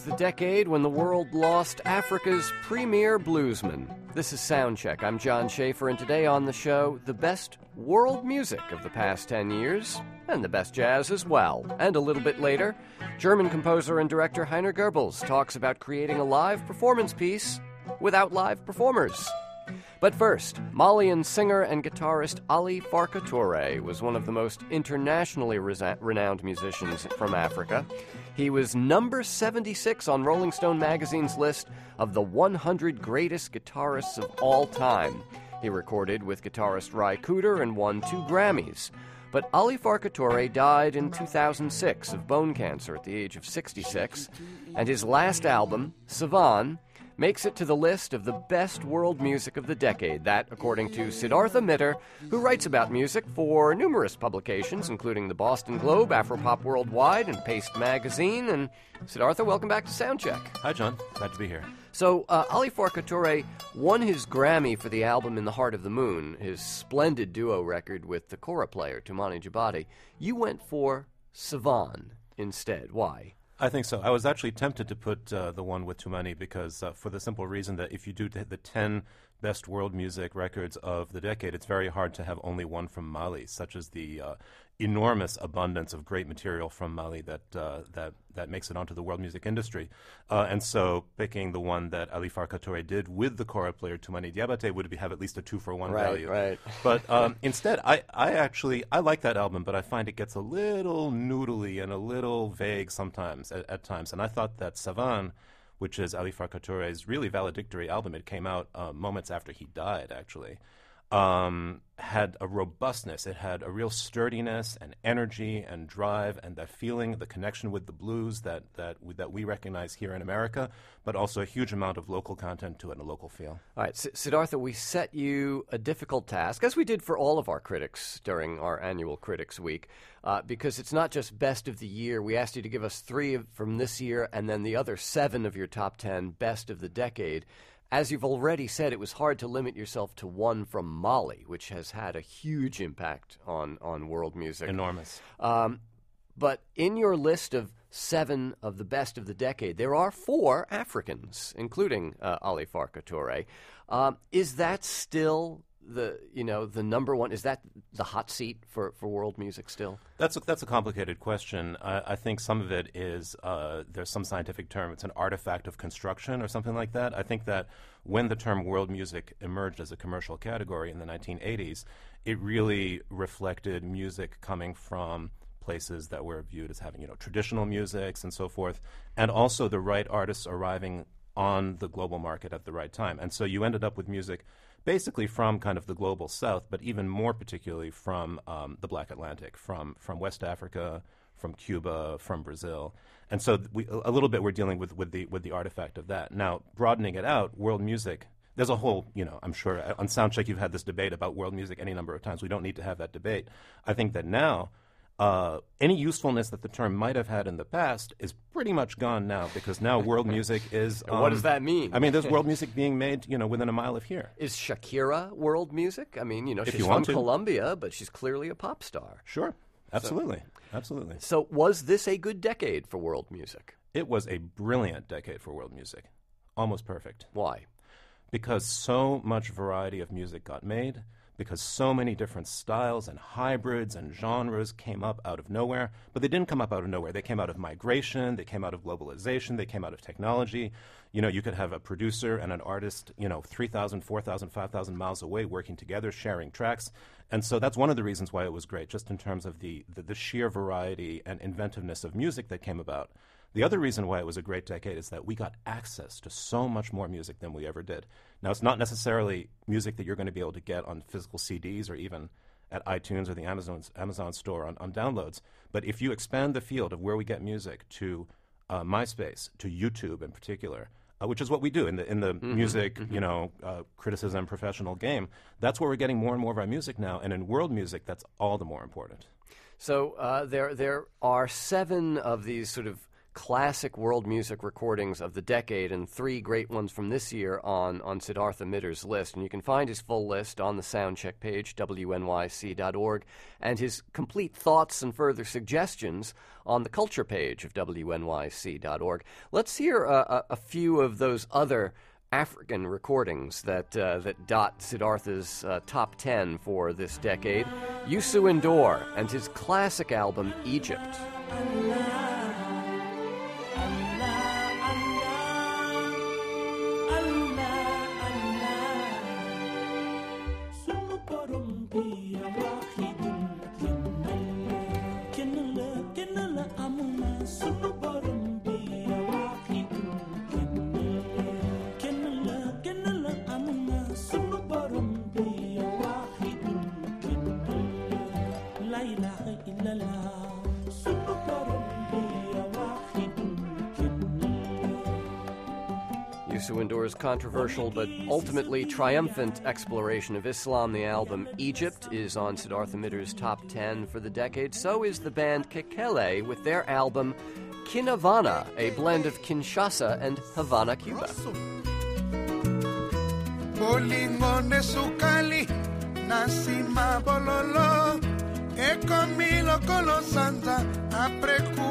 Was the decade when the world lost Africa's premier bluesman. This is Soundcheck. I'm John Schaefer, and today on the show, the best world music of the past 10 years, and the best jazz as well. And a little bit later, German composer and director Heiner Goebbels talks about creating a live performance piece without live performers. But first, Malian singer and guitarist Ali Farka was one of the most internationally resa- renowned musicians from Africa. He was number 76 on Rolling Stone magazine's list of the 100 greatest guitarists of all time. He recorded with guitarist Ry Cooder and won two Grammys. But Ali Farka Touré died in 2006 of bone cancer at the age of 66, and his last album, Savane, makes it to the list of the best world music of the decade. That, according to Siddhartha Mitter, who writes about music for numerous publications, including the Boston Globe, Afropop Worldwide, and Paste Magazine. And Siddhartha, welcome back to Soundcheck. Hi, John. Glad to be here. So, uh, Ali Farka Touré won his Grammy for the album In the Heart of the Moon, his splendid duo record with the kora player, Toumani Diabaté. You went for Savane instead. Why? I think so. I was actually tempted to put uh, the one with Toumani because, uh, for the simple reason that if you do the 10 best world music records of the decade, it's very hard to have only one from Mali, such as the uh, enormous abundance of great material from Mali that uh, that that makes it onto the world music industry. Uh, and so, picking the one that Ali Farka Touré did with the kora player Toumani Diabaté would be, have at least a two for one Right, value. right. But um, instead, I, I actually I like that album, but I find it gets a little noodly and a little vague sometimes at, at times. And I thought that Savane, which is Ali Farka Touré's really valedictory album, it came out uh, moments after he died, actually. Um, had a robustness. It had a real sturdiness and energy and drive and that feeling, the connection with the blues that that we, that we recognize here in America, but also a huge amount of local content to it and a local feel. All right, S- Siddhartha, we set you a difficult task, as we did for all of our critics during our annual Critics Week, uh, because it's not just best of the year. We asked you to give us three from this year and then the other seven of your top ten best of the decade. As you've already said, it was hard to limit yourself to one from Mali, which has had a huge impact on, on world music. Enormous. Um, but in your list of seven of the best of the decade, there are four Africans, including uh, Ali Farka Touré. Um, is that still the you know the number one? Is that the hot seat for, for world music still? That's a, that's a complicated question. I, I think some of it is uh, there's some scientific term. It's an artifact of construction or something like that. I think that when the term world music emerged as a commercial category in the 1980s, it really reflected music coming from places that were viewed as having you know traditional musics and so forth, and also the right artists arriving on the global market at the right time. And so you ended up with music basically from kind of the global south, but even more particularly from um, the Black Atlantic, from, from West Africa, from Cuba, from Brazil. And so we, a little bit we're dealing with, with, the, with the artifact of that. Now, broadening it out, world music, there's a whole, you know, I'm sure uh, on Soundcheck you've had this debate about world music any number of times. We don't need to have that debate. I think that now, uh, any usefulness that the term might have had in the past is pretty much gone now because now world music is. And what does that mean? I mean, there's world music being made, you know, within a mile of here. Is Shakira world music? I mean, you know, If she's you from to. Colombia, but she's clearly a pop star. Sure, absolutely, absolutely. So, was this a good decade for world music? It was a brilliant decade for world music, almost perfect. Why? because so much variety of music got made, because so many different styles and hybrids and genres came up out of nowhere. But they didn't come up out of nowhere. They came out of migration, they came out of globalization, they came out of technology. You know, you could have a producer and an artist, you know, 3,000, 4,000, 5,000 miles away working together, sharing tracks. And so that's one of the reasons why it was great, just in terms of the, the, the sheer variety and inventiveness of music that came about. The other reason why it was a great decade is that we got access to so much more music than we ever did. Now, it's not necessarily music that you're going to be able to get on physical CDs or even at iTunes or the Amazon, Amazon store on, on downloads. But if you expand the field of where we get music to uh, MySpace, to YouTube in particular, uh, which is what we do in the in the Mm-hmm, music, you know, uh, criticism professional game. That's where we're getting more and more of our music now, and in world music, that's all the more important. So uh, there there are seven of these sort of classic world music recordings of the decade, and three great ones from this year on on Siddhartha Mitter's list. And you can find his full list on the soundcheck page wnyc.org, and his complete thoughts and further suggestions on the culture page of wnyc.org. Let's hear a, a few of those other. African recordings that uh, that dot Siddhartha's uh, top ten for this decade. Youssou N'Dour and his classic album Egypt. Youssou N'Dour's controversial but ultimately triumphant exploration of Islam, the album Egypt, is on Siddhartha Mitter's top 10 for the decade. So is the band Kekele with their album Kinavana, a blend of Kinshasa and Havana, Cuba. sukali na nsima bololo ekomi lokolo sanza apreku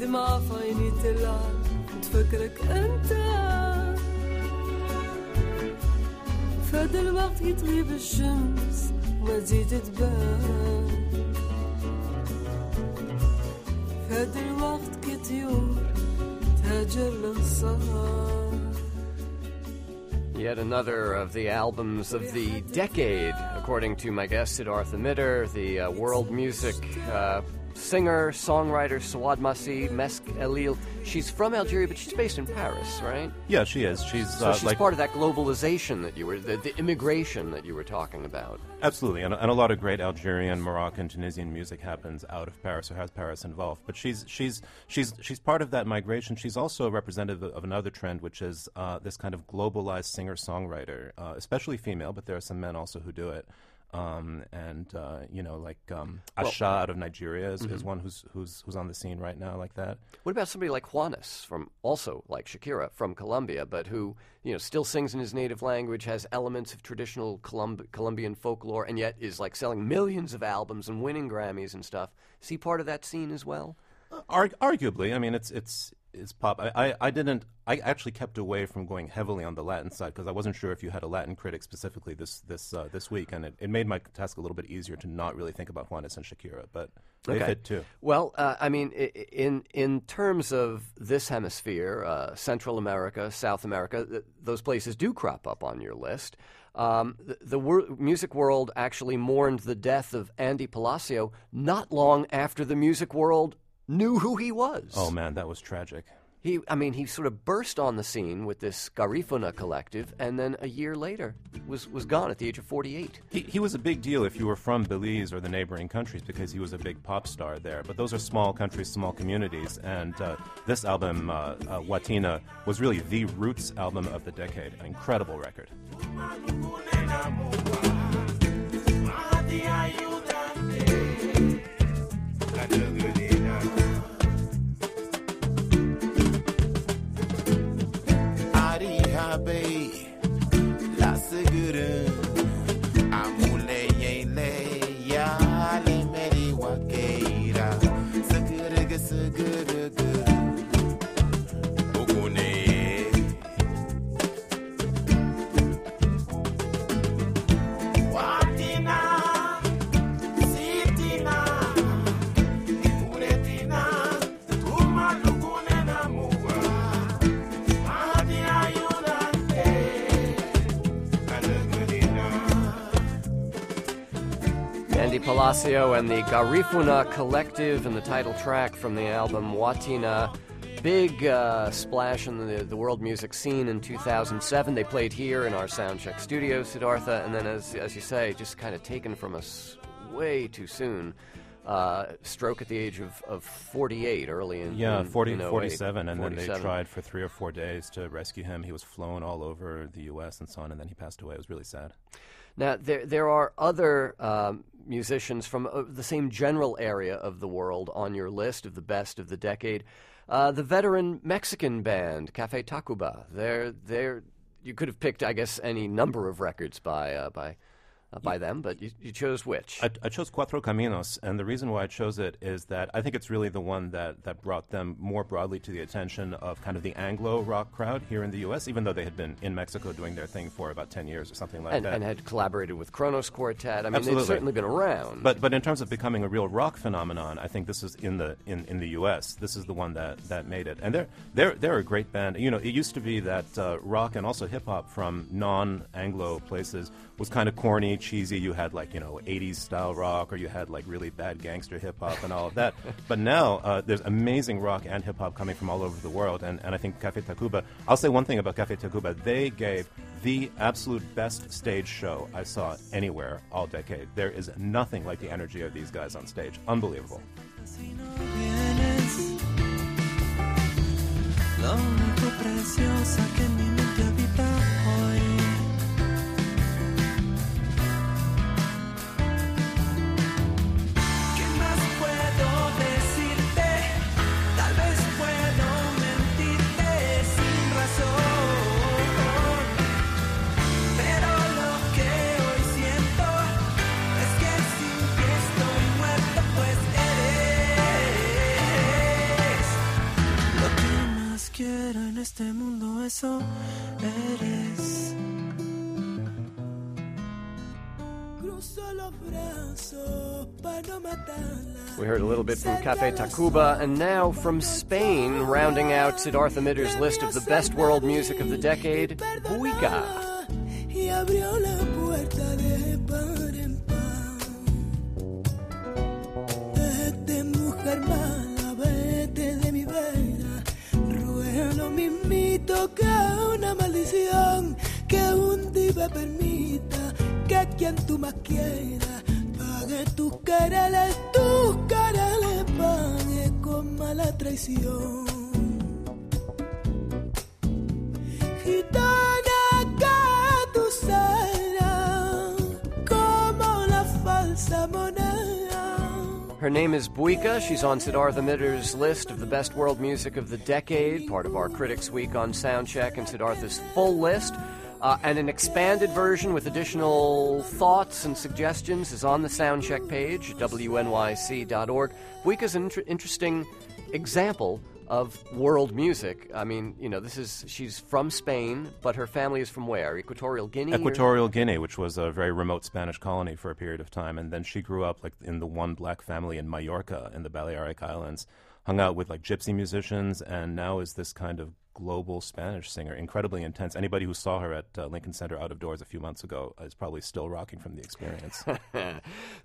دمعة في عيني تلعب تفكرك انت فهاد الوقت كي تغيب الشمس ما تزيد تبان فهاد الوقت كي طيور تهاجر للصهر Yet another of the albums of the decade, according to my guest Siddhartha Mitter, the uh, world music uh, singer, songwriter Souad Massi, Mesk Elil. She's from Algeria, but she's based in Paris, right? Yeah, she is. She's, So uh, she's like part of that globalization that you were, the, the immigration that you were talking about. Absolutely, and, and a lot of great Algerian, Moroccan, Tunisian music happens out of Paris or has Paris involved. But she's she's she's she's part of that migration. She's also a representative of another trend, which is uh, this kind of globalized singer-songwriter, uh, especially female, but there are some men also who do it. Um, and uh, you know, like um, Asa out of Nigeria is, is one who's who's who's on the scene right now, like that. What about somebody like Juanes from also like Shakira from Colombia, but who you know still sings in his native language, has elements of traditional Colomb- Colombian folklore, and yet is like selling millions of albums and winning Grammys and stuff. Is he part of that scene as well? Arg- arguably, I mean, it's it's it's pop. I, I, I didn't. I actually kept away from going heavily on the Latin side because I wasn't sure if you had a Latin critic specifically this this uh, this week, and it, it made my task a little bit easier to not really think about Juanes and Shakira, but they Okay. fit too. Well, uh, I mean, in in terms of this hemisphere, uh, Central America, South America, th- those places do crop up on your list. Um, the the wor- music world actually mourned the death of Andy Palacio not long after the music world knew who he was. Oh man, that was tragic. He, I mean, he sort of burst on the scene with this Garifuna collective, and then a year later was, was gone at the age of 48. He, he was a big deal if you were from Belize or the neighboring countries because he was a big pop star there. But those are small countries, small communities, and uh, this album, uh, uh, Watina, was really the roots album of the decade. An incredible record. Palacio and the Garifuna Collective and the title track from the album Watina. Big uh, splash in the, the world music scene in 2007. They played here in our Soundcheck studio, Siddhartha, and then, as, as you say, just kind of taken from us way too soon. Uh, stroke at the age of, of 48, early in Yeah, in, 40, in 47, and then they tried for three or four days to rescue him. He was flown all over the U.S. and so on, and then he passed away. It was really sad. Now, there, there are other um, musicians from uh, the same general area of the world on your list of the best of the decade. Uh, the veteran Mexican band Cafe Tacuba. They're, they're, you could have picked, I guess, any number of records by, uh, by, uh, by them, but you, you chose which? I, I chose Cuatro Caminos, and the reason why I chose it is that I think it's really the one that, that brought them more broadly to the attention of kind of the Anglo rock crowd here in the U.S., even though they had been in Mexico doing their thing for about 10 years or something like and, that. and had collaborated with Kronos Quartet. I mean, Absolutely. they've certainly been around. But but in terms of becoming a real rock phenomenon, I think this is in the in, in the U.S. This is the one that, that made it, and they're they're they're a great band. You know, it used to be that uh, rock and also hip hop from non-Anglo places was kind of corny, cheesy. You had like you know '80s style rock, or you had like really bad gangster hip hop and all of that. but now uh, there's amazing rock and hip hop coming from all over the world, and, and I think Cafe Tacuba. I'll say one thing about Cafe Tacuba: they gave the absolute best stage show I saw anywhere all decade. There is nothing like the energy of these guys on stage. Unbelievable. Quiero en este mundo, eso eres. Cruzo los brazos para no matarla. We heard a little bit from Cafe Tacuba, and now from Spain, rounding out Siddhartha Mitter's list of the best world music of the decade, Buika. Que un diva permita que quien tú más quieras pague tus quereres, tus quereres pague con mala traición. Gitana Her name is Buika. She's on Siddhartha Mitter's list of the best world music of the decade, part of our Critics Week on Soundcheck and Siddhartha's full list. Uh, and an expanded version with additional thoughts and suggestions is on the Soundcheck page, wnyc.org. Buika's an inter- interesting example of world music. I mean, you know, this is she's from Spain, but her family is from where? Equatorial Guinea. or- Equatorial Guinea, which was a very remote Spanish colony for a period of time, and then she grew up like in the one black family in Mallorca in the Balearic Islands. hung out with like gypsy musicians, and now is this kind of global Spanish singer, incredibly intense. Anybody who saw her at uh, Lincoln Center out of doors a few months ago is probably still rocking from the experience.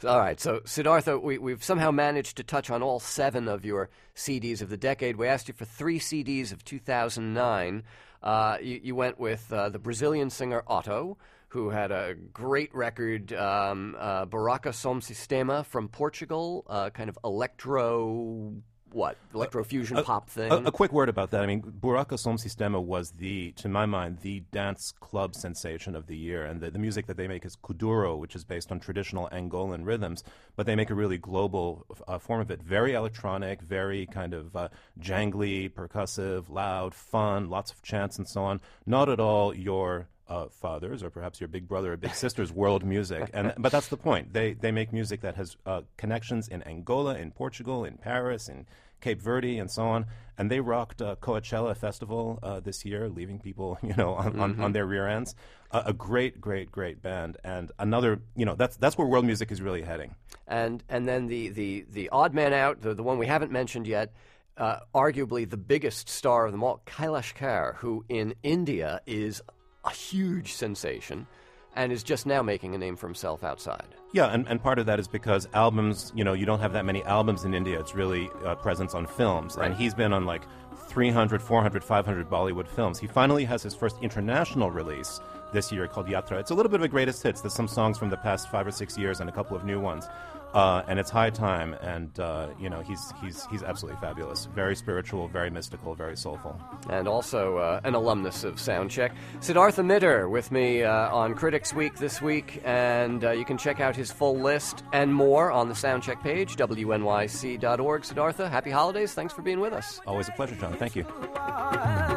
all right, so Siddhartha, we, we've somehow managed to touch on all seven of your CDs of the decade. We asked you for three CDs of 2009. Uh, you, you, went with uh, the Brazilian singer Otto, who had a great record, um, uh, Buraka Som Sistema from Portugal, uh, kind of electro what electrofusion a, pop thing. A, a, quick word about that. I mean, Buraka Som Sistema was the, to my mind, the dance club sensation of the year, and the, the music that they make is kuduro, which is based on traditional Angolan rhythms, but they make a really global uh, form of it. Very electronic, very kind of uh, jangly, percussive, loud, fun, lots of chants and so on. Not at all your uh, fathers or perhaps your big brother or big sister's world music and but that's the point they they make music that has uh, connections in Angola in Portugal in Paris in Cape Verde, and so on. And they rocked uh, Coachella Festival uh, this year, leaving people, you know, on, mm-hmm. on, on, their rear ends. Uh, a great, great, great band, and another, you know, that's that's where world music is really heading. And and then the the the odd man out, the the one we haven't mentioned yet. Uh, arguably the biggest star of them all, Kailash Kher, who in India is a huge sensation and is just now making a name for himself outside. Yeah, and, and part of that is because albums, you know, you don't have that many albums in India. It's really uh, presence on films. Right. And he's been on like 300, 400, 500 Bollywood films. He finally has his first international release this year called Yatra. It's a little bit of a greatest hits. There's some songs from the past five or six years and a couple of new ones. Uh, and it's high time, and uh, you know he's he's he's absolutely fabulous. Very spiritual, very mystical, very soulful, and also uh, an alumnus of Soundcheck. Siddhartha Mitter with me uh, on Critics Week this week, and uh, you can check out his full list and more on the Soundcheck page, wnyc.org. Siddhartha, happy holidays! Thanks for being with us. Always a pleasure, John. Thank you.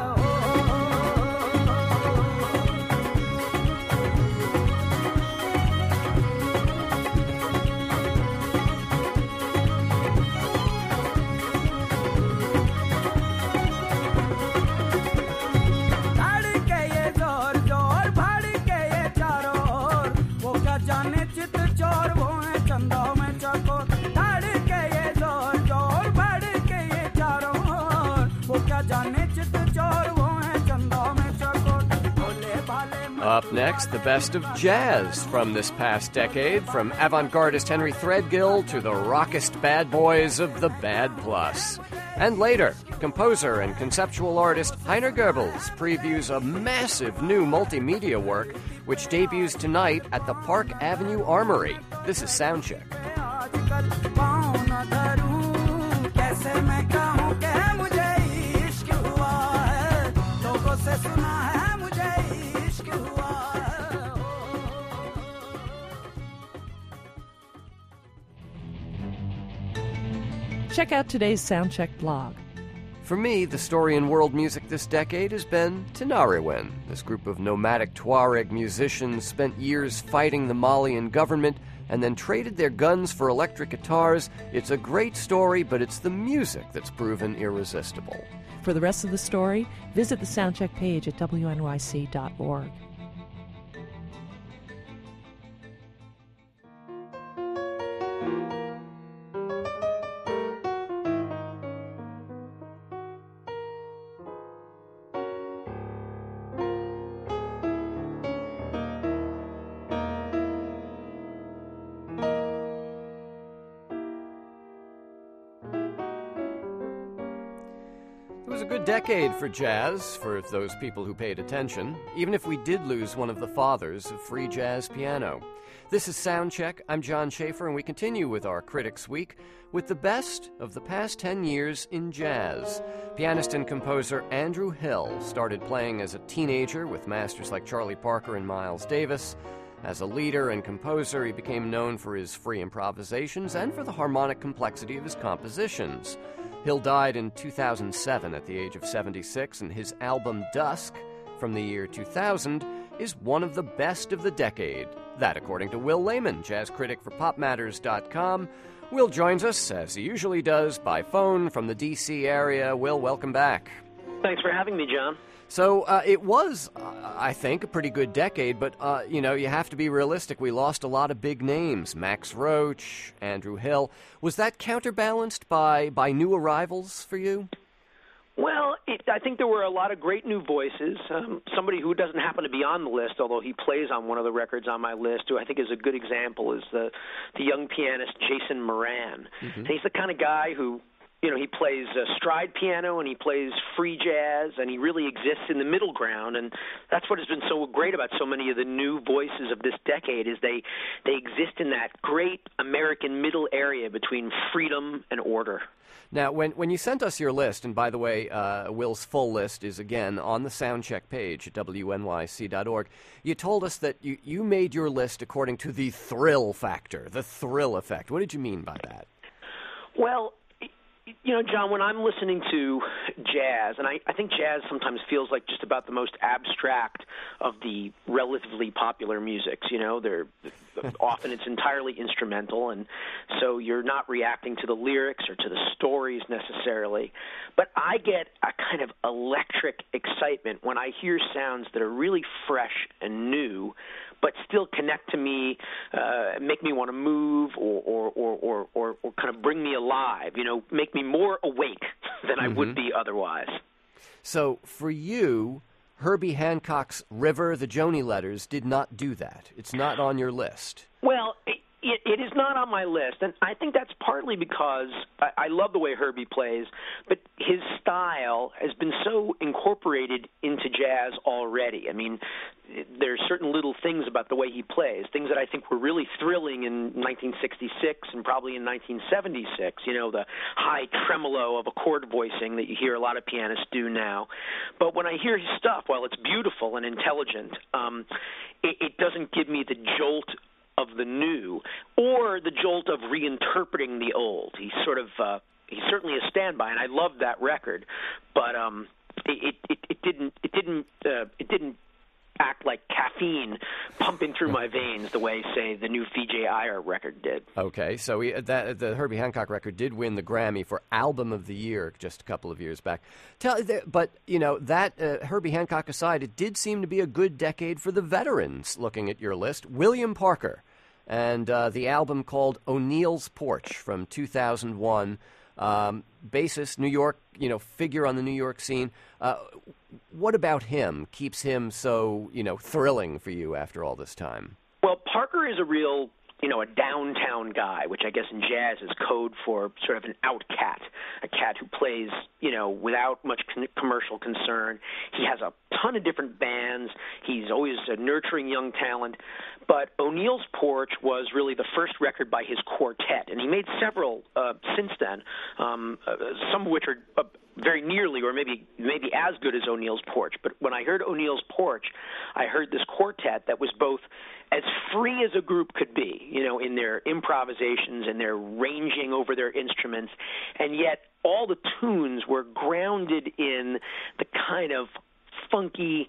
Up next, the best of jazz from this past decade, from avant gardist Henry Threadgill to the rockest bad boys of the Bad Plus. And later, composer and conceptual artist Heiner Goebbels previews a massive new multimedia work which debuts tonight at the Park Avenue Armory. This is Soundcheck. Check out today's Soundcheck blog. For me, the story in world music this decade has been Tinariwen. This group of nomadic Tuareg musicians spent years fighting the Malian government and then traded their guns for electric guitars. It's a great story, but it's the music that's proven irresistible. For the rest of the story, visit the Soundcheck page at wnyc.org. decade for jazz, for those people who paid attention, even if we did lose one of the fathers of free jazz piano. This is Soundcheck. I'm John Schaefer, and we continue with our Critics Week with the best of the past 10 years in jazz. Pianist and composer Andrew Hill started playing as a teenager with masters like Charlie Parker and Miles Davis. As a leader and composer, he became known for his free improvisations and for the harmonic complexity of his compositions. Hill died in 2007 at the age of 76, and his album Dusk from the year 2000 is one of the best of the decade. That, according to Will Layman, jazz critic for PopMatters.com. Will joins us, as he usually does, by phone from the D.C. area. Will, welcome back. Thanks for having me, John. So uh, it was, uh, I think, a pretty good decade, but uh, you know, you have to be realistic. We lost a lot of big names: Max Roach, Andrew Hill. Was that counterbalanced by by new arrivals for you? Well, it, I think there were a lot of great new voices. Um, somebody who doesn't happen to be on the list, although he plays on one of the records on my list, who I think is a good example, is the the young pianist Jason Moran. Mm-hmm. He's the kind of guy who you know, he plays uh, stride piano and he plays free jazz and he really exists in the middle ground and that's what has been so great about so many of the new voices of this decade is they they exist in that great American middle area between freedom and order. Now, when, when you sent us your list, and by the way, uh, Will's full list is again on the soundcheck page at wnyc.org, you told us that you, you made your list according to the thrill factor, the thrill effect. What did you mean by that? Well, you know, John, when I'm listening to jazz, and I, I think jazz sometimes feels like just about the most abstract of the relatively popular musics. You know, they're often it's entirely instrumental, and so you're not reacting to the lyrics or to the stories necessarily. But I get a kind of electric excitement when I hear sounds that are really fresh and new but still connect to me, uh, make me want to move, or or, or or or or kind of bring me alive. You know, make me more awake than I would be otherwise. So for you, Herbie Hancock's River, the Joni Letters, did not do that. It's not on your list. Well, it, it, it is not on my list, and I think that's partly because I, I love the way Herbie plays, but his style has been so incorporated into jazz already. I mean, there's certain little things about the way he plays, things that I think were really thrilling in 1966 and probably in 1976. You know, the high tremolo of a chord voicing that you hear a lot of pianists do now. But when I hear his stuff, while it's beautiful and intelligent, um, it, it doesn't give me the jolt of the new or the jolt of reinterpreting the old. He's sort of uh, he's certainly a standby, and I love that record, but um, it, it it didn't it didn't uh, it didn't act like caffeine pumping through my veins the way, say, the new Vijay Iyer record did. Okay, so we, that the Herbie Hancock record did win the Grammy for Album of the Year just a couple of years back. Tell, but you know that uh, Herbie Hancock aside, it did seem to be a good decade for the veterans. Looking at your list, William Parker, and uh, the album called O'Neal's Porch from 2001. Um, bassist, New York, you know, figure on the New York scene. Uh, what about him keeps him so, you know, thrilling for you after all this time? Well, Parker is a real you know, a downtown guy, which I guess in jazz is code for sort of an out cat, a cat who plays, you know, without much con- commercial concern. He has a ton of different bands. He's always uh, nurturing young talent. But O'Neal's Porch was really the first record by his quartet, and he made several uh, since then, um, uh, some of which are uh, very nearly or maybe maybe as good as O'Neal's Porch. But when I heard O'Neal's Porch, I heard this quartet that was both as free as a group could be, you know, in their improvisations and their ranging over their instruments, and yet all the tunes were grounded in the kind of funky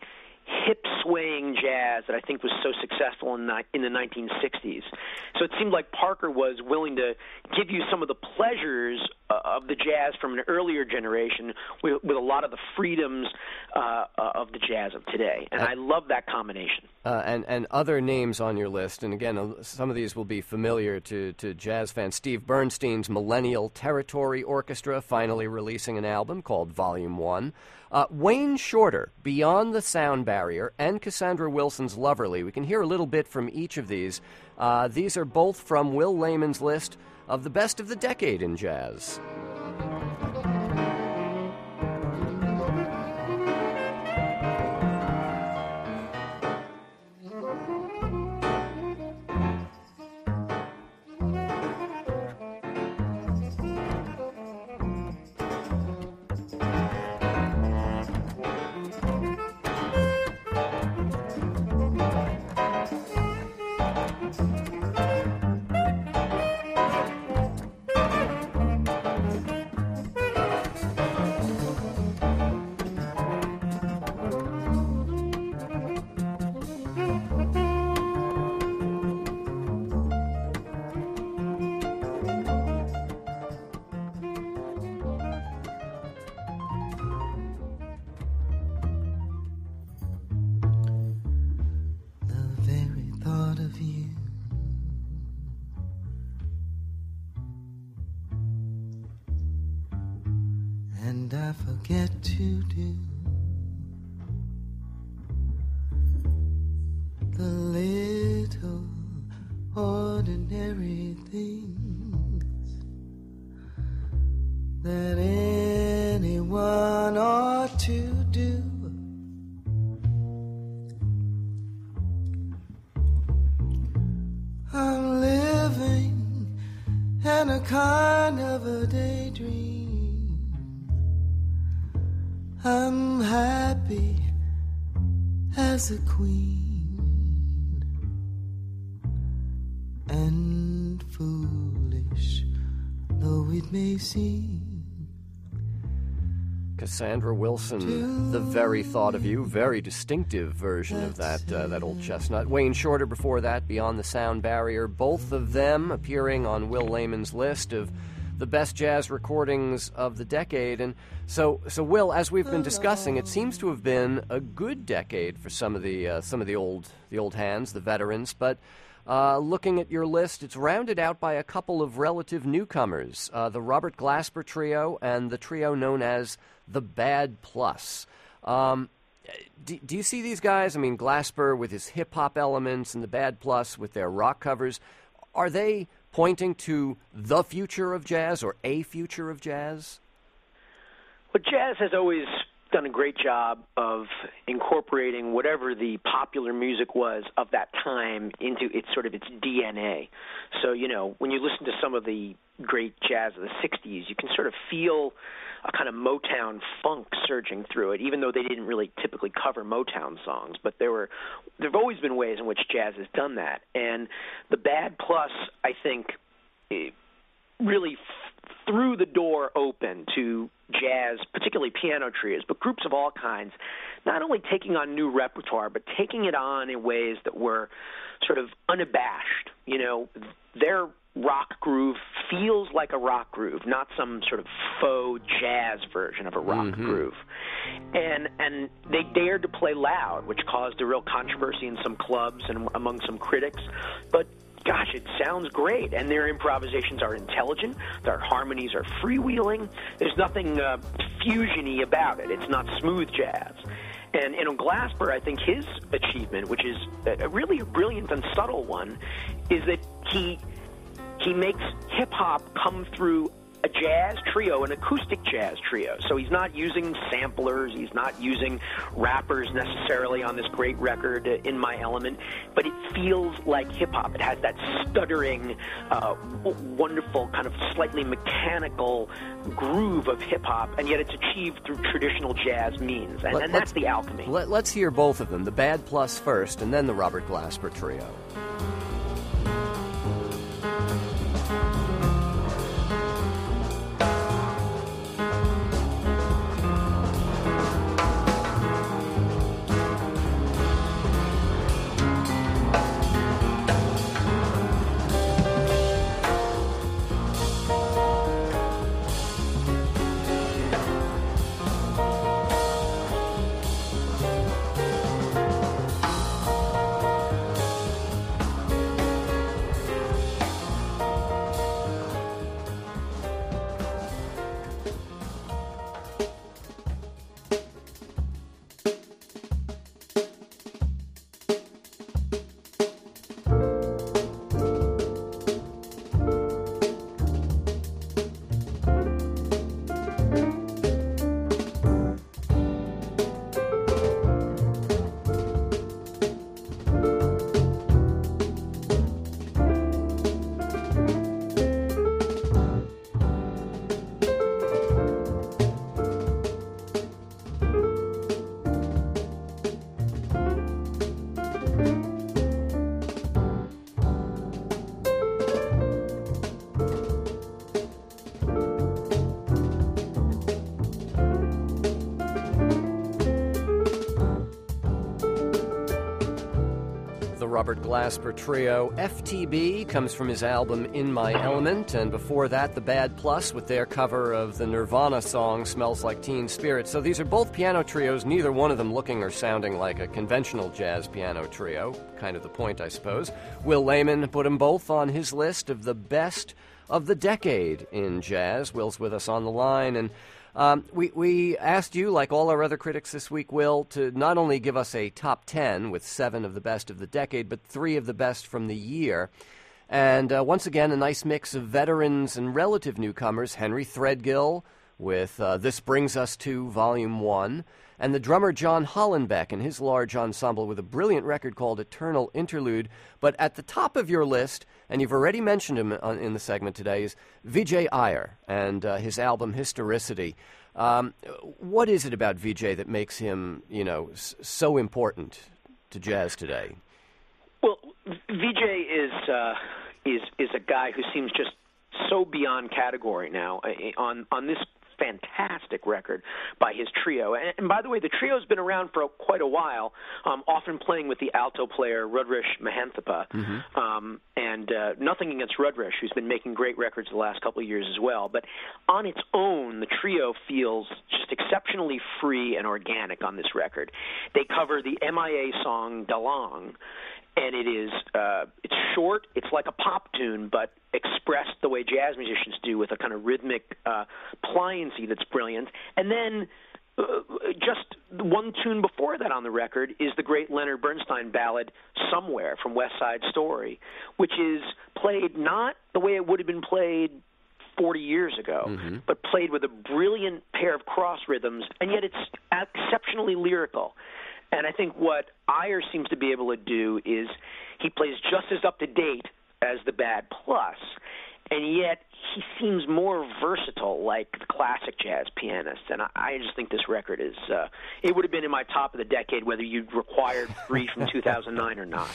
hip swaying jazz that I think was so successful in, the, in the 1960s. So it seemed like Parker was willing to give you some of the pleasures uh, of the jazz from an earlier generation with, with a lot of the freedoms uh, uh of the jazz of today. And I love that combination. Uh, and, and other names on your list, and again, some of these will be familiar to, to jazz fans. Steve Bernstein's Millennial Territory Orchestra finally releasing an album called Volume 1. Uh, Wayne Shorter, Beyond the Sound Barrier, and Cassandra Wilson's Loverly. We can hear a little bit from each of these. Uh, these are both from Will Layman's list of the best of the decade in jazz. To do. The little ordinary things that anyone ought to happy as a queen and foolish though it may seem. Cassandra Wilson, the very thought of you, very distinctive version of that uh, that old chestnut. Wayne Shorter before that, Beyond the Sound Barrier. Both of them appearing on Will Layman's list of the best jazz recordings of the decade. And so, so Will, as we've been discussing, it seems to have been a good decade for some of the uh, some of the old the old hands, the veterans, but. Uh, looking at your list, it's rounded out by a couple of relative newcomers uh, the Robert Glasper Trio and the trio known as the Bad Plus. Um, do, do, you see these guys? I mean, Glasper with his hip hop elements and the Bad Plus with their rock covers. Are they pointing to the future of jazz or a future of jazz? Well, jazz has always done a great job of incorporating whatever the popular music was of that time into its sort of its DNA. So, you know, when you listen to some of the great jazz of the 60s, you can sort of feel a kind of Motown funk surging through it, even though they didn't really typically cover Motown songs. But there were there've always been ways in which jazz has done that, and the Bad Plus, I think, really f- threw the door open to jazz, particularly piano trios, but groups of all kinds, not only taking on new repertoire, but taking it on in ways that were sort of unabashed. You know, their rock groove feels like a rock groove, not some sort of faux jazz version of a rock Mhm. groove. And and they dared to play loud, which caused a real controversy in some clubs and among some critics. But gosh, it sounds great, and their improvisations are intelligent. Their harmonies are freewheeling. There's nothing uh, fusiony about it. It's not smooth jazz. And know, Glasper, I think his achievement, which is a really brilliant and subtle one, is that he he makes hip hop come through a jazz trio, an acoustic jazz trio. So he's not using samplers, he's not using rappers necessarily on this great record, uh, In My Element, but it feels like hip hop. It has that stuttering, uh, wonderful, kind of slightly mechanical groove of hip hop, and yet it's achieved through traditional jazz means. And, Let- and that's the alchemy. Let, let's hear both of them the Bad Plus first, and then the Robert Glasper Trio. Robert Glasper Trio. FTB comes from his album In My Element, and before that, The Bad Plus with their cover of the Nirvana song Smells Like Teen Spirit. So these are both piano trios, neither one of them looking or sounding like a conventional jazz piano trio. Kind of the point, I suppose. Will Layman put them both on his list of the best of the decade in jazz. Will's with us on the line, and Um, we, we asked you, like all our other critics this week, Will, to not only give us a top 10 with seven of the best of the decade, but three of the best from the year. And uh, once again, a nice mix of veterans and relative newcomers Henry Threadgill with uh, This Brings Us to Volume 1, and the drummer John Hollenbeck and his large ensemble with a brilliant record called Eternal Interlude. But at the top of your list, and you've already mentioned him in the segment today, is Vijay Iyer and uh, his album Historicity. Um, what is it about Vijay that makes him, you know, so important to jazz today? Well, Vijay is uh, is is a guy who seems just so beyond category now uh, on on this fantastic record by his trio. And, and by the way, the trio's been around for quite a while, um, often playing with the alto player Rudresh Mahanthappa. Um, and uh, nothing against Rudresh, who's been making great records the last couple of years as well. But on its own, the trio feels just exceptionally free and organic on this record. They cover the MIA song Galang and it is uh, it's short. It's like a pop tune, but expressed the way jazz musicians do, with a kind of rhythmic uh, pliancy that's brilliant. And then uh, just one tune before that on the record is the great Leonard Bernstein ballad "Somewhere" from West Side Story, which is played not the way it would have been played 40 years ago, but played with a brilliant pair of cross rhythms, and yet it's exceptionally lyrical. And I think what Iyer seems to be able to do is he plays just as up to date as the Bad Plus, and yet he seems more versatile, like the classic jazz pianist. And I, I just think this record is uh, it would have been in my top of the decade whether you'd required three from 2009 or not.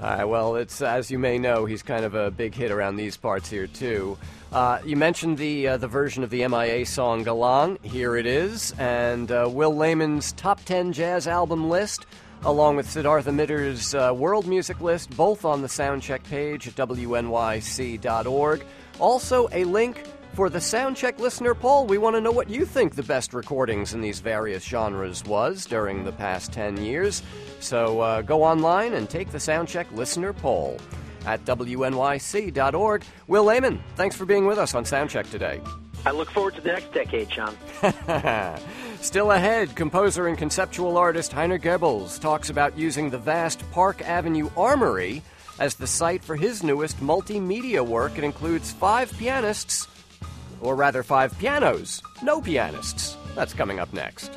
Uh, well, it's as you may know, he's kind of a big hit around these parts here too. Uh, you mentioned the uh, the version of the MIA song "Galang." Here it is, and uh, Will Layman's top ten jazz album list, along with Siddhartha Mitter's uh, world music list, both on the Soundcheck page at wnyc.org. Also, a link for the Soundcheck listener poll. We want to know what you think the best recordings in these various genres was during the past 10 years. So uh, go online and take the Soundcheck listener poll at wnyc.org. Will Layman, thanks for being with us on Soundcheck today. I look forward to the next decade, John. Still ahead, composer and conceptual artist Heiner Goebbels talks about using the vast Park Avenue Armory as the site for his newest multimedia work. It includes five pianists, or rather, five pianos, no pianists. That's coming up next.